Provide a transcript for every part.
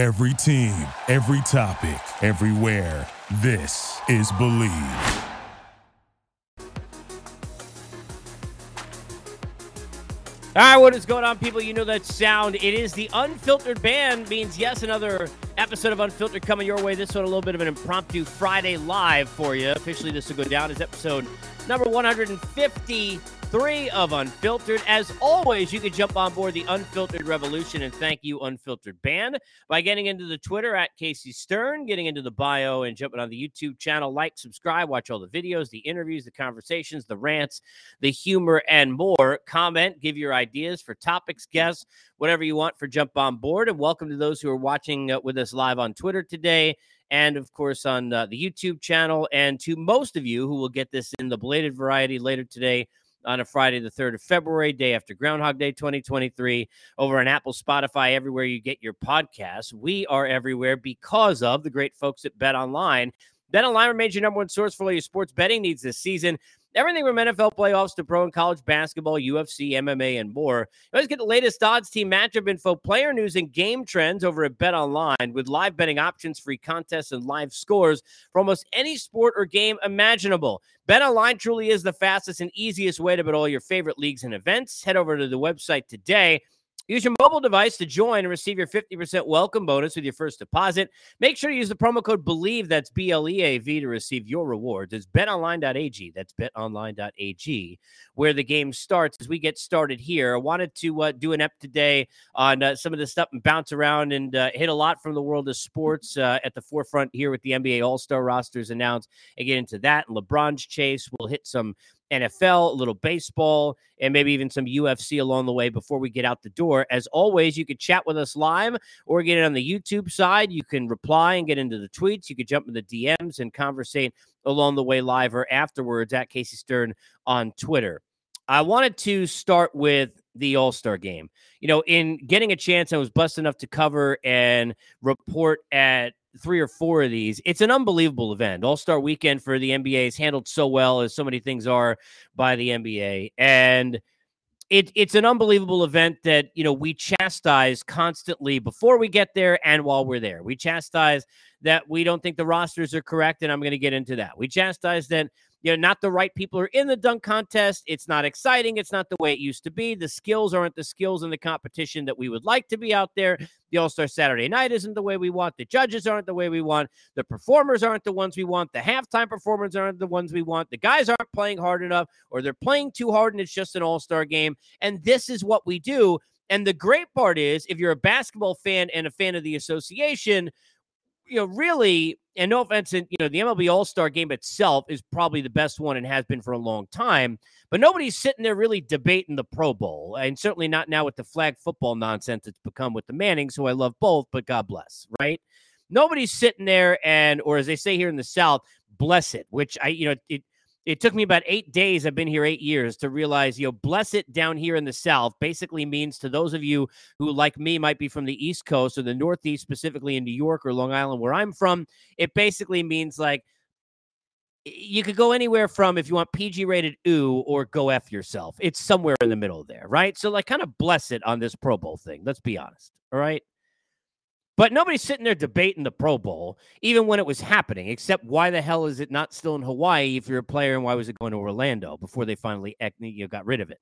Every team, every topic, everywhere. This is Bleav. All right, what is going on, people? You know that sound. It is the Unfiltered Band. Means, yes, another episode of Unfiltered coming your way. This one, a little bit of an impromptu Friday live for you. Officially, this will go down as episode number 150 three of Unfiltered. As always, you can jump on board the Unfiltered Revolution and thank you, Unfiltered Band, by getting into the Twitter at Casey Stern, getting into the bio, and jumping on the YouTube channel. Like, subscribe, watch all the videos, the interviews, the conversations, the rants, the humor, and more. Comment, give your ideas for topics, guests, whatever you want for Jump On Board. And welcome to those who are watching uh, with us live on Twitter today and of course on uh, the YouTube channel. And to most of you who will get this in the belated variety later today on a Friday, the 3rd of February, day after Groundhog Day 2023, over on Apple, Spotify, everywhere you get your podcasts. We are everywhere because of the great folks at Bet Online. Bet Online remains your number one source for all your sports betting needs this season. Everything from NFL playoffs to pro and college basketball, UFC, MMA, and more. You always get the latest odds, team matchup info, player news, and game trends over at Bet Online with live betting options, free contests, and live scores for almost any sport or game imaginable. Bet Online truly is the fastest and easiest way to bet all your favorite leagues and events. Head over to the website today Use your mobile device to join and receive your 50% welcome bonus with your first deposit. Make sure to use the promo code BLEAV, that's B L E A V, to receive your rewards. It's betonline.ag. That's betonline.ag, where the game starts as we get started here. I wanted to uh, do an ep today on uh, some of the stuff and bounce around and uh, hit a lot from the world of sports uh, at the forefront here with the NBA All Star rosters announced and get into that. And LeBron's chase. We'll hit some NFL, a little baseball, and maybe even some UFC along the way before we get out the door. As always, you could chat with us live or get it on the YouTube side. You can reply and get into the tweets. You could jump in the DMs and conversate along the way live or afterwards at Casey Stern on Twitter. I wanted to start with the All Star game. You know, in getting a chance, I was blessed enough to cover and report at three or four of these. It's an unbelievable event. All Star weekend for the NBA is handled so well as so many things are by the NBA. And it, it's an unbelievable event that you know we chastise constantly before we get there and while we're there. We chastise that we don't think the rosters are correct, and I'm going to get into that. We chastise that you know, not the right people are in the dunk contest. It's not exciting. It's not the way it used to be. The skills aren't the skills in the competition that we would like to be out there. The All Star Saturday night isn't the way we want. The judges aren't the way we want. The performers aren't the ones we want. The halftime performers aren't the ones we want. The guys aren't playing hard enough or they're playing too hard and it's just an All Star game. And this is what we do. And the great part is, if you're a basketball fan and a fan of the association, you know, really, and no offense, and you know, the MLB All Star Game itself is probably the best one and has been for a long time. But nobody's sitting there really debating the Pro Bowl, and certainly not now with the flag football nonsense it's become with the Mannings, who I love both, but God bless, right? Nobody's sitting there and, or as they say here in the South, bless it, which I, you know, it it took me about eight days. I've been here eight years to realize, you know, bless it down here in the South basically means to those of you who, like me, might be from the East Coast or the Northeast, specifically in New York or Long Island, where I'm from. It basically means like you could go anywhere from if you want PG rated ooh or go F yourself. It's somewhere in the middle there, right? So, like, kind of bless it on this Pro Bowl thing. Let's be honest. All right. But nobody's sitting there debating the Pro Bowl, even when it was happening, except why the hell is it not still in Hawaii if you're a player and why was it going to Orlando before they finally you know, got rid of it?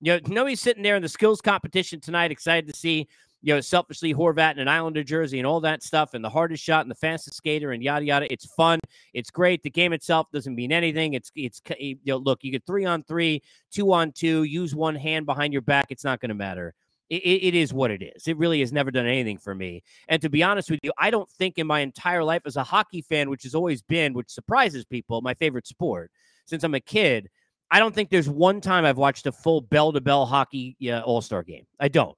You know, nobody's sitting there in the skills competition tonight, excited to see, you know, selfishly Horvat in an Islander jersey and all that stuff, and the hardest shot and the fastest skater and yada yada. It's fun, it's great. The game itself doesn't mean anything. It's it's you know, look, you get three on three, two on two, use one hand behind your back. It's not going to matter it, it is what it is. It really has never done anything for me. And to be honest with you, I don't think in my entire life as a hockey fan, which has always been, which surprises people, my favorite sport since I'm a kid, I don't think there's one time I've watched a full bell to bell hockey uh, all star game. I don't.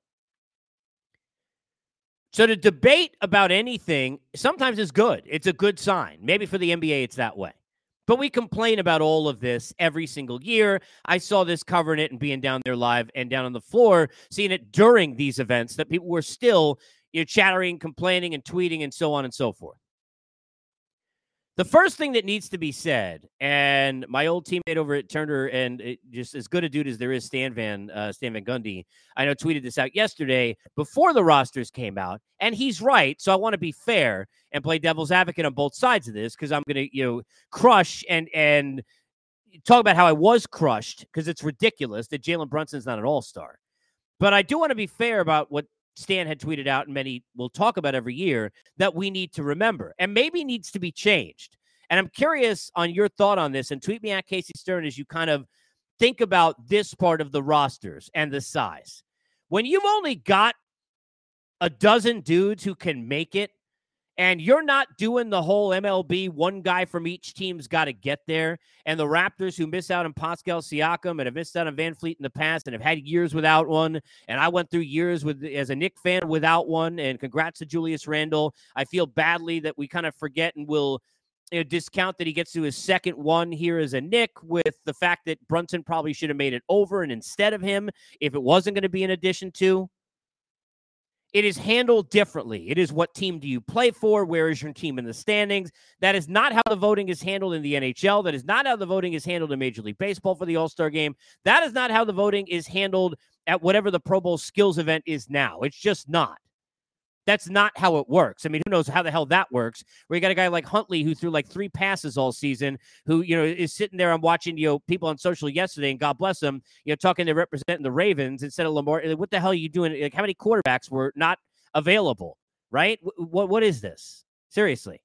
So to debate about anything sometimes is good. It's a good sign. Maybe for the NBA, it's that way. But we complain about all of this every single year. I saw this covering it and being down there live and down on the floor, seeing it during these events that people were still you know, chattering, complaining, and tweeting, and so on and so forth. The first thing that needs to be said, and my old teammate over at Turner, and just as good a dude as there is, Stan Van uh, Stan Van Gundy, I know tweeted this out yesterday before the rosters came out, and he's right. So I want to be fair and play devil's advocate on both sides of this because I'm going to you know crush and and talk about how I was crushed because it's ridiculous that Jalen Brunson's not an All Star. But I do want to be fair about what Stan had tweeted out, and many will talk about every year, that we need to remember and maybe needs to be changed. And I'm curious on your thought on this, and tweet me at Casey Stern as you kind of think about this part of the rosters and the size. When you've only got a dozen dudes who can make it and you're not doing the whole MLB one guy from each team's got to get there. And the Raptors who miss out on Pascal Siakam and have missed out on VanVleet in the past and have had years without one. And I went through years with as a Knick fan without one. And congrats to Julius Randle. I feel badly that we kind of forget and will you know, discount that he gets to his second one here as a Knick with the fact that Brunson probably should have made it over and instead of him if it wasn't going to be an addition to. It is handled differently. It is what team do you play for? Where is your team in the standings? That is not how the voting is handled in the NHL. That is not how the voting is handled in Major League Baseball for the All Star game. That is not how the voting is handled at whatever the Pro Bowl skills event is now. It's just not. That's not how it works. I mean, who knows how the hell that works? Where you got a guy like Huntley who threw like three passes all season, who you know is sitting there. I'm watching you know people on social yesterday, and God bless them, you know, talking to representing the Ravens instead of Lamar. What the hell are you doing? Like, how many quarterbacks were not available? Right? What what is this? Seriously.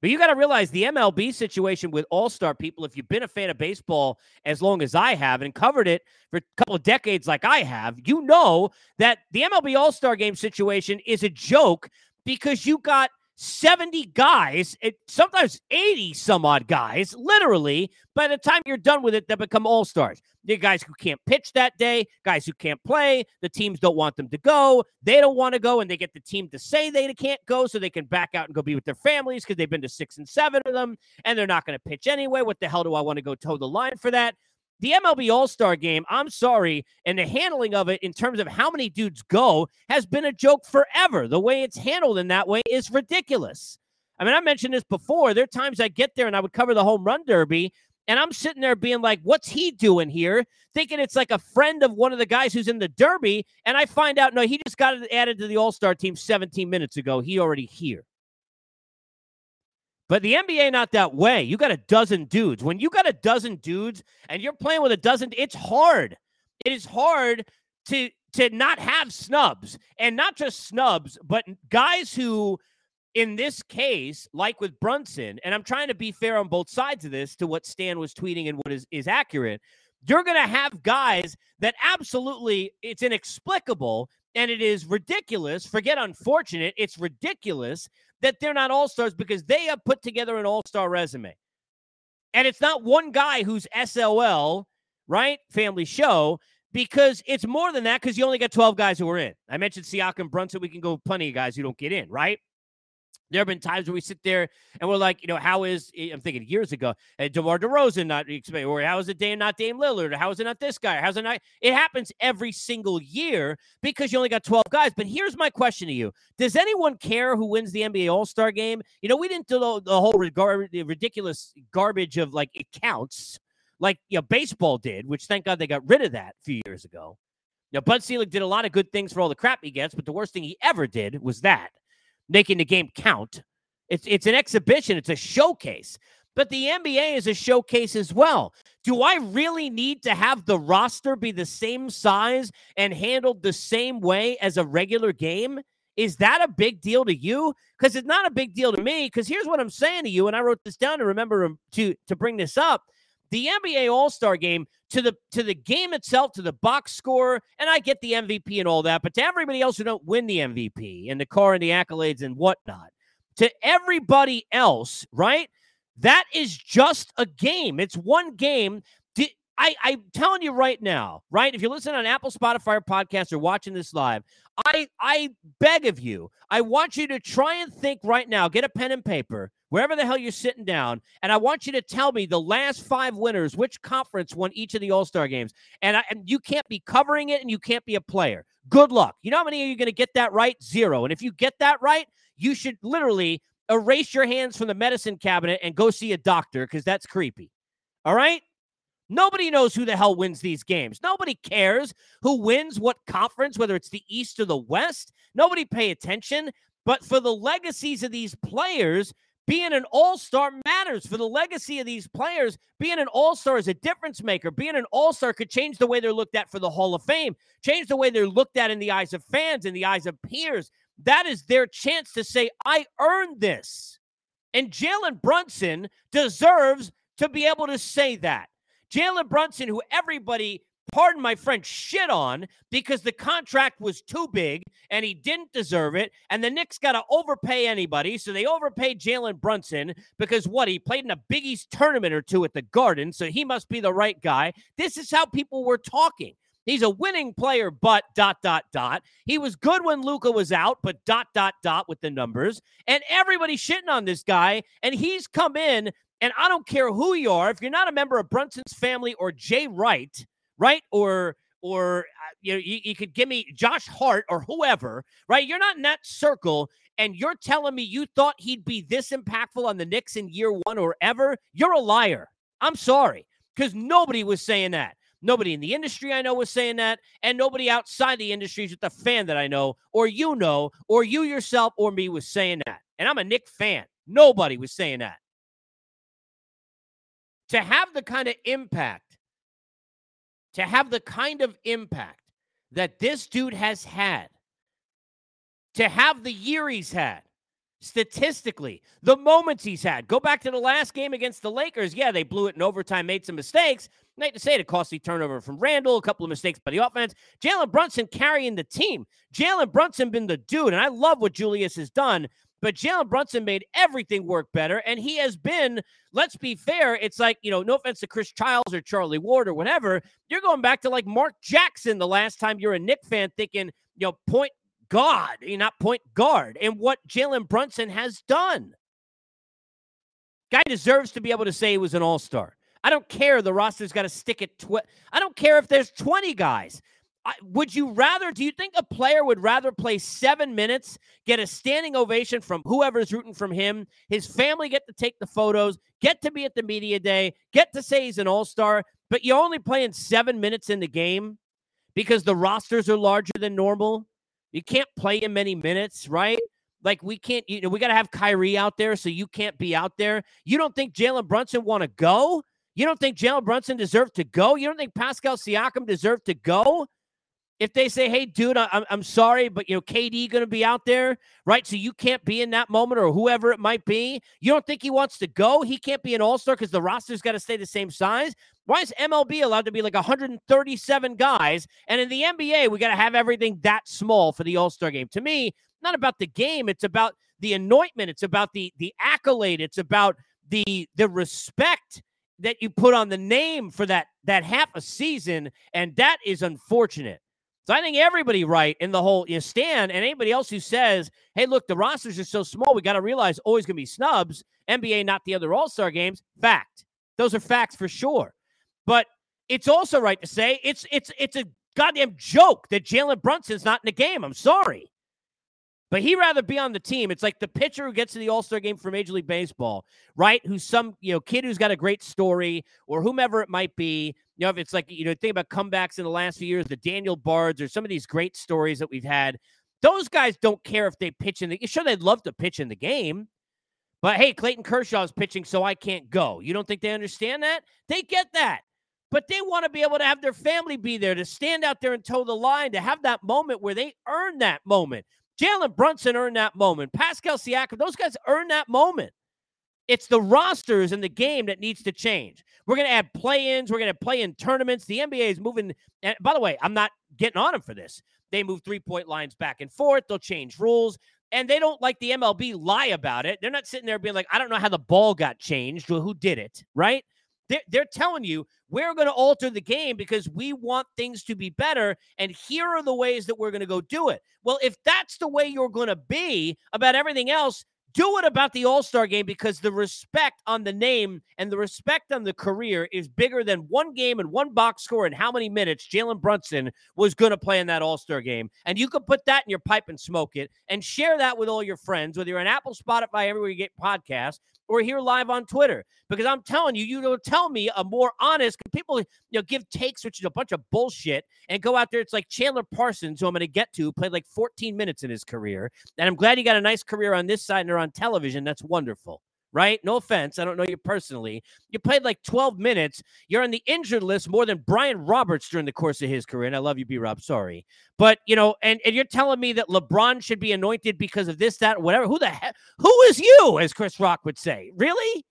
But you got to realize the MLB situation with all star people, if you've been a fan of baseball as long as I have and covered it for a couple of decades like I have, you know that the MLB all star game situation is a joke because you got 70 guys, sometimes 80 some odd guys, literally, by the time you're done with it, that become all stars. The guys who can't pitch that day, guys who can't play, the teams don't want them to go. They don't want to go, and they get the team to say they can't go so they can back out and go be with their families because they've been to six and seven of them, and they're not going to pitch anyway. What the hell do I want to go toe the line for that? The MLB All Star game, I'm sorry, and the handling of it in terms of how many dudes go has been a joke forever. The way it's handled in that way is ridiculous. I mean, I mentioned this before. There are times I get there and I would cover the home run derby, and I'm sitting there being like, what's he doing here? Thinking it's like a friend of one of the guys who's in the derby. And I find out, no, he just got added to the All Star team 17 minutes ago. He already here. But the NBA not that way. You got a dozen dudes. When you got a dozen dudes and you're playing with a dozen, it's hard. It is hard to to not have snubs and not just snubs, but guys who in this case, like with Brunson, and I'm trying to be fair on both sides of this to what Stan was tweeting and what is, is accurate, you're going to have guys that absolutely it's inexplicable and it is ridiculous. Forget unfortunate, it's ridiculous that they're not all stars because they have put together an all star resume. And it's not one guy who's SOL, right? Family show, because it's more than that because you only got 12 guys who are in. I mentioned Siakam Brunson. We can go plenty of guys who don't get in, right? There have been times where we sit there and we're like, you know, how is eh, I'm thinking years ago, uh, DeMar DeRozan not or how is it Dame not Dame Lillard? How is it not this guy? How's it not? It happens every single year because you only got 12 guys. But here's my question to you: Does anyone care who wins the NBA All Star game? You know, we didn't do the, whole the ridiculous garbage of like it counts, like you know, baseball did, which thank God they got rid of that a few years ago. Now, Bud Selig did a lot of good things for all the crap he gets, but the worst thing he ever did was that making the game count. It's it's an exhibition, it's a showcase. But the NBA is a showcase as well. Do I really need to have the roster be the same size and handled the same way as a regular game? Is that a big deal to you? Because it's not a big deal to me. Because here's what I'm saying to you, and I wrote this down to remember to to bring this up. The NBA All Star Game to the to the game itself, to the box score, and I get the MVP and all that, but to everybody else who don't win the MVP and the car and the accolades and whatnot, to everybody else, right? That is just a game. It's one game. I, I'm telling you right now, right? If you're listening on Apple, Spotify, or podcast, or watching this live, I I beg of you, I want you to try and think right now. Get a pen and paper wherever the hell you're sitting down, and I want you to tell me the last five winners, which conference won each of the All Star games. And, I, and you can't be covering it and you can't be a player. Good luck. You know how many of you going to get that right? Zero. And if you get that right, you should literally erase your hands from the medicine cabinet and go see a doctor because that's creepy. All right? Nobody knows who the hell wins these games. Nobody cares who wins what conference, whether it's the East or the West. Nobody pay attention. But for the legacies of these players, being an all-star matters for the legacy of these players. Being an all-star is a difference maker. Being an all-star could change the way they're looked at for the hall of fame change the way they're looked at in the eyes of fans in the eyes of peers. That is their chance to say i earned this. And jalen brunson deserves to be able to say that. Jalen Brunson, who everybody, pardon my French, shit on because the contract was too big and he didn't deserve it. And the Knicks got to overpay anybody. So they overpaid Jalen Brunson because what? He played in a Big East tournament or two at the Garden. So he must be the right guy. This is how people were talking. He's a winning player, but dot, dot, dot. He was good when Luka was out, but dot, dot, dot with the numbers. And everybody's shitting on this guy. And he's come in and I don't care who you are, if you're not a member of Brunson's family or Jay Wright, right? Or or uh, you know, you, you could give me Josh Hart or whoever, right? You're not in that circle, and you're telling me you thought he'd be this impactful on the Knicks in year one or ever. You're a liar. I'm sorry, because nobody was saying that. Nobody in the industry I know was saying that, and nobody outside the industry, with the fan that I know, or you know, or you yourself or me was saying that. And I'm a Knick fan. Nobody was saying that to have the kind of impact, to have the kind of impact that this dude has had, to have the year he's had, statistically, the moments he's had. Go back to the last game against the Lakers. Yeah, they blew it in overtime, made some mistakes. Hate to say it, a costly turnover from Randle, a couple of mistakes by the offense. Jalen Brunson carrying the team. Jalen Brunson been the dude, and I love what Julius has done. But Jalen Brunson made everything work better. And he has been, let's be fair, it's like, you know, no offense to Chris Childs or Charlie Ward or whatever. You're going back to like Mark Jackson the last time you're a Knick fan thinking, you know, point God, you're eh, not point guard, and what Jalen Brunson has done. Guy deserves to be able to say he was an all star. I don't care. The roster's got to stick at 20. I don't care if there's 20 guys would you rather, do you think a player would rather play seven minutes, get a standing ovation from whoever's rooting from him, his family get to take the photos, get to be at the media day, get to say he's an all star, but you're only playing seven minutes in the game because the rosters are larger than normal? You can't play in many minutes, right? Like we can't, you know, we got to have Kyrie out there, so you can't be out there. You don't think Jalen Brunson want to go? You don't think Jalen Brunson deserved to go? You don't think Pascal Siakam deserved to go? If they say, "Hey, dude, I'm I'm sorry, but you know KD going to be out there, right? So you can't be in that moment, or whoever it might be. You don't think he wants to go? He can't be an All Star because the roster's got to stay the same size. Why is MLB allowed to be like 137 guys, and in the NBA we got to have everything that small for the All Star game? To me, not about the game. It's about the anointment. It's about the the accolade. It's about the the respect that you put on the name for that that half a season, and that is unfortunate. So I think everybody right in the whole you know, Stan and anybody else who says, hey, look, the rosters are so small, we got to realize always going to be snubs. NBA, not the other All Star games. Fact. Those are facts for sure. But it's also right to say it's it's it's a goddamn joke that Jalen Brunson's not in the game. I'm sorry. But he'd rather be on the team. It's like the pitcher who gets to the All Star game for Major League Baseball, right? Who's some you know kid who's got a great story, or whomever it might be. You know, if it's like you know, think about comebacks in the last few years, the Daniel Bards, or some of these great stories that we've had. Those guys don't care if they pitch in the. Sure, they'd love to pitch in the game, but hey, Clayton Kershaw is pitching, so I can't go. You don't think they understand that? They get that but they want to be able to have their family be there to stand out there and toe the line to have that moment where they earn that moment Jalen Brunson earned that moment. Pascal Siakam, those guys earned that moment. It's the rosters and the game that needs to change. We're going to add play-ins. We're going to play in tournaments. The NBA is moving. And by the way, I'm not getting on them for this. They move three-point lines back and forth. They'll change rules. And they don't like the MLB lie about it. They're not sitting there being like, I don't know how the ball got changed. Well, who did it? Right? They're, they're telling you we're going to alter the game because we want things to be better. And here are the ways that we're going to go do it. Well, if that's the way you're going to be about everything else, do it about the All Star game because the respect on the name and the respect on the career is bigger than one game and one box score and how many minutes Jalen Brunson was going to play in that All Star game. And you can put that in your pipe and smoke it and share that with all your friends, whether you're on Apple, Spotify, everywhere you get podcasts, or here live on Twitter. Because I'm telling you, you don't tell me a more honest. People, you know, give takes, which is a bunch of bullshit, and go out there. It's like Chandler Parsons, who I'm going to get to, played like 14 minutes in his career, and I'm glad he got a nice career on this side and on television. That's wonderful right? No offense. I don't know you personally. You played like 12 minutes. You're on the injured list more than Brian Roberts during the course of his career. And I love you, B Rob. Sorry. But, you know, and, and you're telling me that LeBron should be anointed because of this, that, whatever. Who the heck? Who is you, as Chris Rock would say? Really?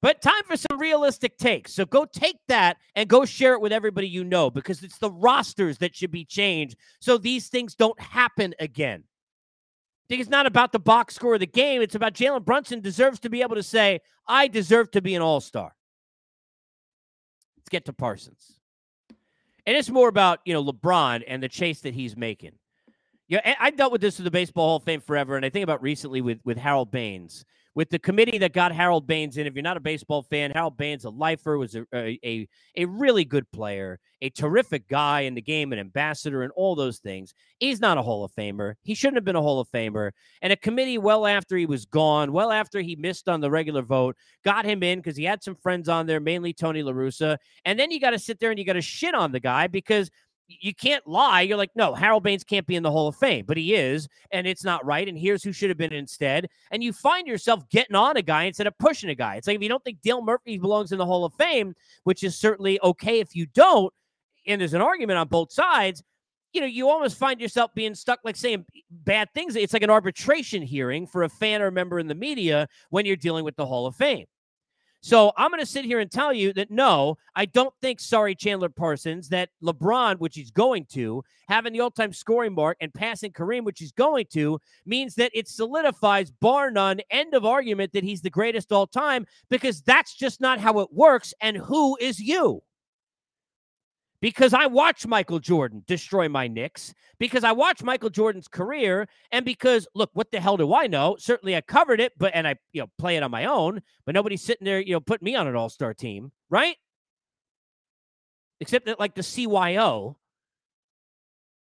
But time for some realistic takes. So go take that and go share it with everybody you know because it's the rosters that should be changed so these things don't happen again think it's not about the box score of the game. It's about Jalen Brunson deserves to be able to say, I deserve to be an all star. Let's get to Parsons. And it's more about, you know, LeBron and the chase that he's making. Yeah, I dealt with this with the Baseball Hall of Fame forever, and I think about recently with with Harold Baines with the committee that got Harold Baines in. If you're not a baseball fan, Harold Baines, a lifer, was a, a, a really good player, a terrific guy in the game, an ambassador, and all those things. He's not a Hall of Famer. He shouldn't have been a Hall of Famer. And a committee, well after he was gone, well after he missed on the regular vote, got him in because he had some friends on there, mainly Tony La Russa. And then you got to sit there and you got to shit on the guy because – you can't lie. You're like, no, Harold Baines can't be in the Hall of Fame, but he is, and it's not right. And here's who should have been instead. And you find yourself getting on a guy instead of pushing a guy. It's like if you don't think Dale Murphy belongs in the Hall of Fame, which is certainly okay if you don't, and there's an argument on both sides, you know, you almost find yourself being stuck like saying bad things. It's like an arbitration hearing for a fan or a member in the media when you're dealing with the Hall of Fame. So I'm going to sit here and tell you that no, I don't think, sorry, Chandler Parsons, that LeBron, which he's going to, having the all time scoring mark and passing Kareem, which he's going to, means that it solidifies, bar none, end of argument, that he's the greatest all time because that's just not how it works. And who is you? Because I watched Michael Jordan destroy my Knicks, because I watched Michael Jordan's career, and because look, what the hell do I know? Certainly I covered it, but and I you know play it on my own, but nobody's sitting there, you know, putting me on an all-star team, right? Except that like the CYO.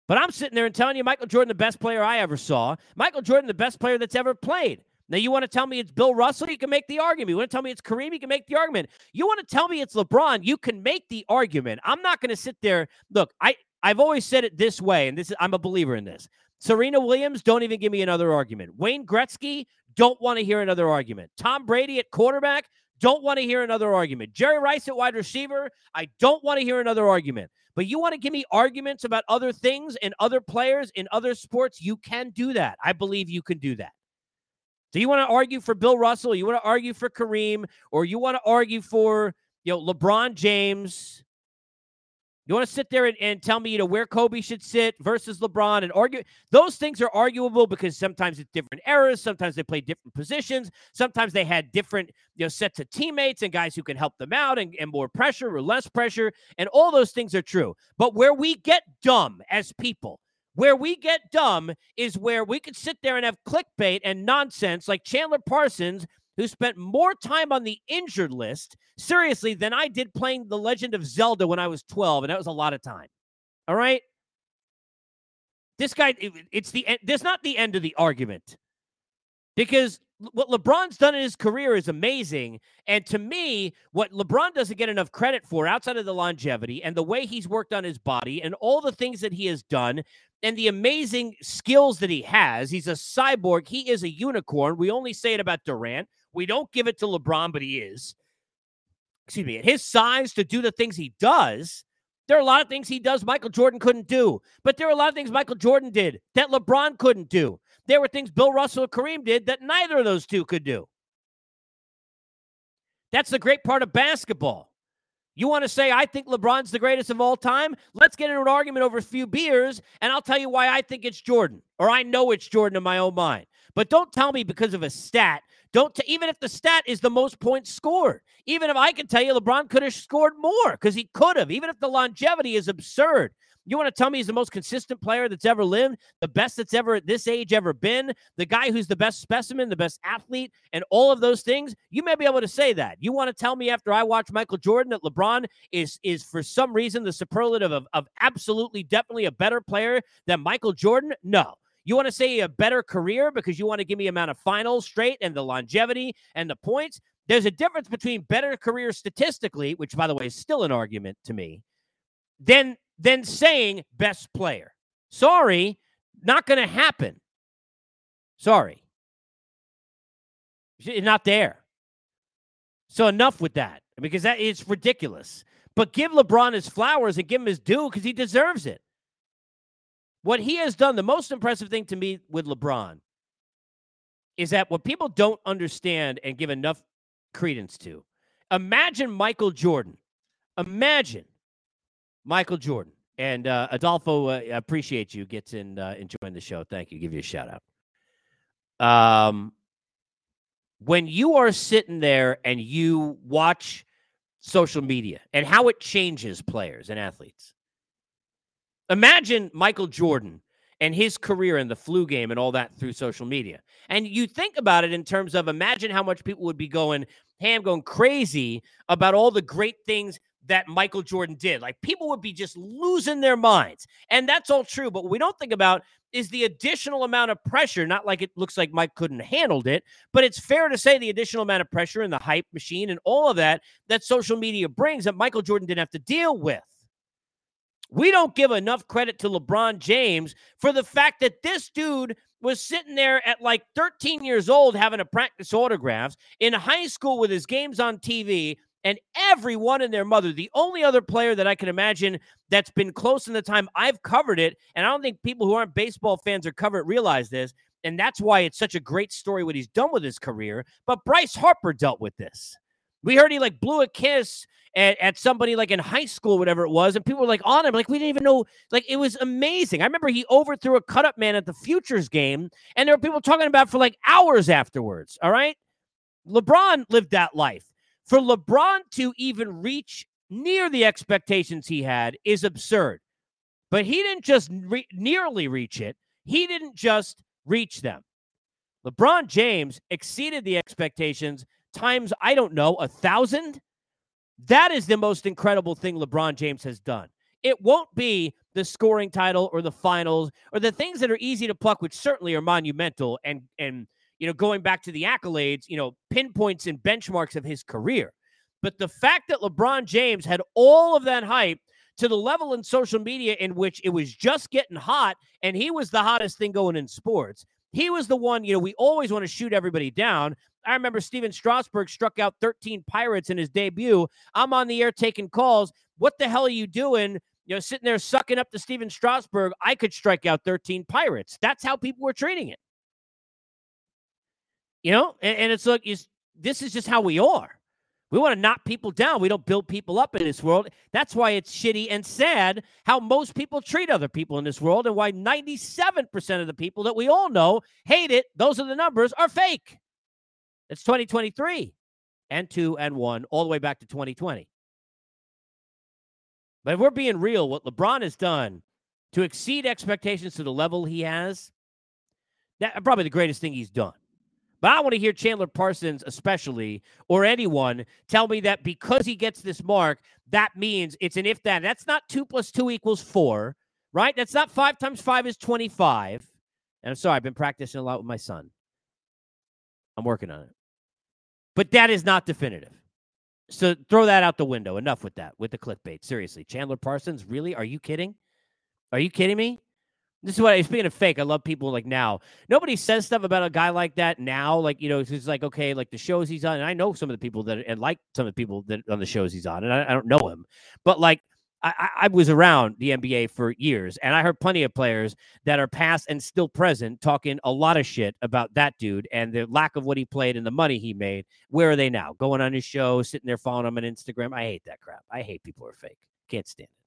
But I'm sitting there and telling you Michael Jordan, the best player I ever saw. Michael Jordan, the best player that's ever played. Now, you want to tell me it's Bill Russell? You can make the argument. You want to tell me it's Kareem? You can make the argument. You want to tell me it's LeBron? You can make the argument. I'm not going to sit there. Look, I, I've always said it this way, and this is I'm a believer in this. Serena Williams, don't even give me another argument. Wayne Gretzky, don't want to hear another argument. Tom Brady at quarterback, don't want to hear another argument. Jerry Rice at wide receiver, I don't want to hear another argument. But you want to give me arguments about other things and other players in other sports, you can do that. I believe you can do that. Do you want to argue for Bill Russell? You want to argue for Kareem, or you want to argue for you know LeBron James? You want to sit there and, and tell me you know where Kobe should sit versus LeBron and argue? Those things are arguable because sometimes it's different eras, sometimes they play different positions, sometimes they had different you know sets of teammates and guys who can help them out and, and more pressure or less pressure, and all those things are true. But where we get dumb as people where we get dumb is where we could sit there and have clickbait and nonsense like Chandler Parsons, who spent more time on the injured list, seriously, than I did playing The Legend of Zelda when I was 12. And that was a lot of time. All right. This guy, it, it's the, end there's not the end of the argument because what LeBron's done in his career is amazing. And to me, what LeBron doesn't get enough credit for outside of the longevity and the way he's worked on his body and all the things that he has done and the amazing skills that he has. He's a cyborg. He is a unicorn. We only say it about Durant. We don't give it to LeBron, but he is. Excuse me. At his size to do the things he does, there are a lot of things he does Michael Jordan couldn't do. But there are a lot of things Michael Jordan did that LeBron couldn't do. There were things Bill Russell and Kareem did that neither of those two could do. That's the great part of basketball. You want to say, I think LeBron's the greatest of all time? Let's get into an argument over a few beers, and I'll tell you why I think it's Jordan, or I know it's Jordan in my own mind. But don't tell me because of a stat. Don't t- even if the stat is the most points scored. Even if I can tell you LeBron could have scored more because he could have. Even if the longevity is absurd, You want to tell me he's the most consistent player that's ever lived, the best that's ever at this age ever been, the guy who's the best specimen, the best athlete, and all of those things? You may be able to say that. You want to tell me after I watch Michael Jordan that LeBron is is for some reason the superlative of, of absolutely definitely a better player than Michael Jordan? No. You want to say a better career because you want to give me amount of finals straight and the longevity and the points? There's a difference between better career statistically, which by the way is still an argument to me, than than saying best player. Sorry, not going to happen. Sorry. Not there. So enough with that because that is ridiculous. But give LeBron his flowers and give him his due because he deserves it. What he has done, the most impressive thing to me with LeBron is that what people don't understand and give enough credence to. Imagine Michael Jordan. Imagine Michael Jordan. And uh, Adolfo, uh, appreciate you gets in uh, enjoying the show. Thank you. Give you a shout out. Um, when you are sitting there and you watch social media and how it changes players and athletes, Imagine Michael Jordan and his career in the flu game and all that through social media. And you think about it in terms of imagine how much people would be going ham, going crazy about all the great things that Michael Jordan did. Like people would be just losing their minds. And that's all true. But what we don't think about is the additional amount of pressure. Not like it looks like Mike couldn't handled it, but it's fair to say the additional amount of pressure and the hype machine and all of that that social media brings that Michael Jordan didn't have to deal with. We don't give enough credit to LeBron James for the fact that this dude was sitting there at like 13 years old having to practice autographs in high school with his games on TV. And everyone and their mother, the only other player that I can imagine that's been close in the time I've covered it, and I don't think people who aren't baseball fans or cover it realize this, and that's why it's such a great story what he's done with his career. But Bryce Harper dealt with this. We heard he like blew a kiss at, at somebody like in high school, whatever it was, and people were like on him, like we didn't even know. Like it was amazing. I remember he overthrew a cut up man at the Futures game, and there were people talking about for like hours afterwards. All right, LeBron lived that life. For LeBron to even reach near the expectations he had is absurd. But he didn't just re- nearly reach it. He didn't just reach them. LeBron James exceeded the expectations times, I don't know, a thousand. That is the most incredible thing LeBron James has done. It won't be the scoring title or the finals or the things that are easy to pluck, which certainly are monumental and and you know going back to the accolades, you know, pinpoints and benchmarks of his career. But the fact that LeBron James had all of that hype to the level in social media in which it was just getting hot and he was the hottest thing going in sports. He was the one, you know, we always want to shoot everybody down. I remember Stephen Strasburg struck out 13 Pirates in his debut. I'm on the air taking calls. What the hell are you doing? You know, sitting there sucking up to Stephen Strasburg. I could strike out 13 Pirates. That's how people were treating it. You know, and, and it's like, is this is just how we are. We want to knock people down. We don't build people up in this world. That's why it's shitty and sad how most people treat other people in this world and why 97% of the people that we all know hate it. Those are the numbers are fake. It's 2023 and two and one, all the way back to 2020. But if we're being real, what LeBron has done to exceed expectations to the level he has, that probably the greatest thing he's done. But I want to hear Chandler Parsons, especially, or anyone, tell me that because he gets this mark, that means it's an if that. That's not two plus two equals four, right? That's not five times five is 25. And I'm sorry, I've been practicing a lot with my son. I'm working on it. But that is not definitive. So throw that out the window. Enough with that, with the clickbait. Seriously. Chandler Parsons, really? Are you kidding? Are you kidding me? This is what I speaking of fake. I love people like now. Nobody says stuff about a guy like that now. Like, you know, it's like, okay, like the shows he's on. And I know some of the people that and like some of the people that on the shows he's on, and I, I don't know him. But like I, I, was around the NBA for years, and I heard plenty of players that are past and still present talking a lot of shit about that dude and the lack of what he played and the money he made. Where are they now? Going on his show, sitting there following him on Instagram. I hate that crap. I hate people who are fake. Can't stand it.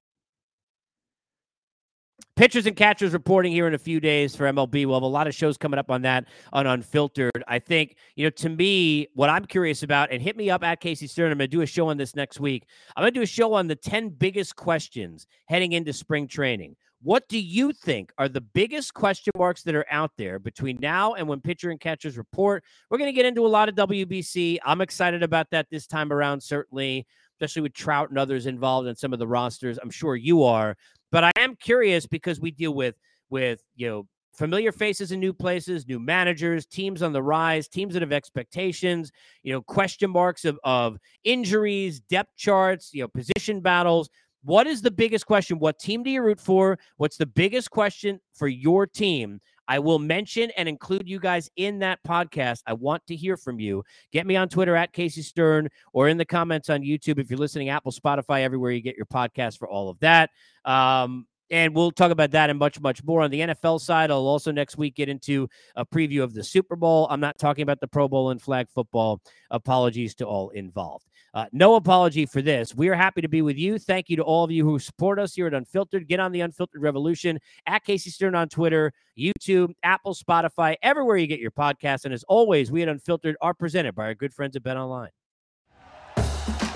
Pitchers and catchers reporting here in a few days for MLB. We'll have a lot of shows coming up on that on Unfiltered. I think, you know, to me, what I'm curious about, and hit me up at Casey Stern. I'm going to do a show on this next week. I'm going to do a show on the 10 biggest questions heading into spring training. What do you think are the biggest question marks that are out there between now and when pitcher and catchers report? We're going to get into a lot of WBC. I'm excited about that this time around, certainly, especially with Trout and others involved in some of the rosters. I'm sure you are. But I am curious because we deal with with you know familiar faces in new places, new managers, teams on the rise, teams that have expectations, you know, question marks of, of injuries, depth charts, you know, position battles. What is the biggest question? What team do you root for? What's the biggest question for your team? I will mention and include you guys in that podcast. I want to hear from you. Get me on Twitter at Casey Stern or in the comments on YouTube if you're listening, Apple, Spotify, everywhere you get your podcast for all of that. Um, and we'll talk about that and much, much more on the NFL side. I'll also next week get into a preview of the Super Bowl. I'm not talking about the Pro Bowl and flag football. Apologies to all involved. Uh, no apology for this. We are happy to be with you. Thank you to all of you who support us here at Unfiltered. Get on the Unfiltered Revolution at Casey Stern on Twitter, YouTube, Apple, Spotify, everywhere you get your podcast. And as always, we at Unfiltered are presented by our good friends at Bet Online.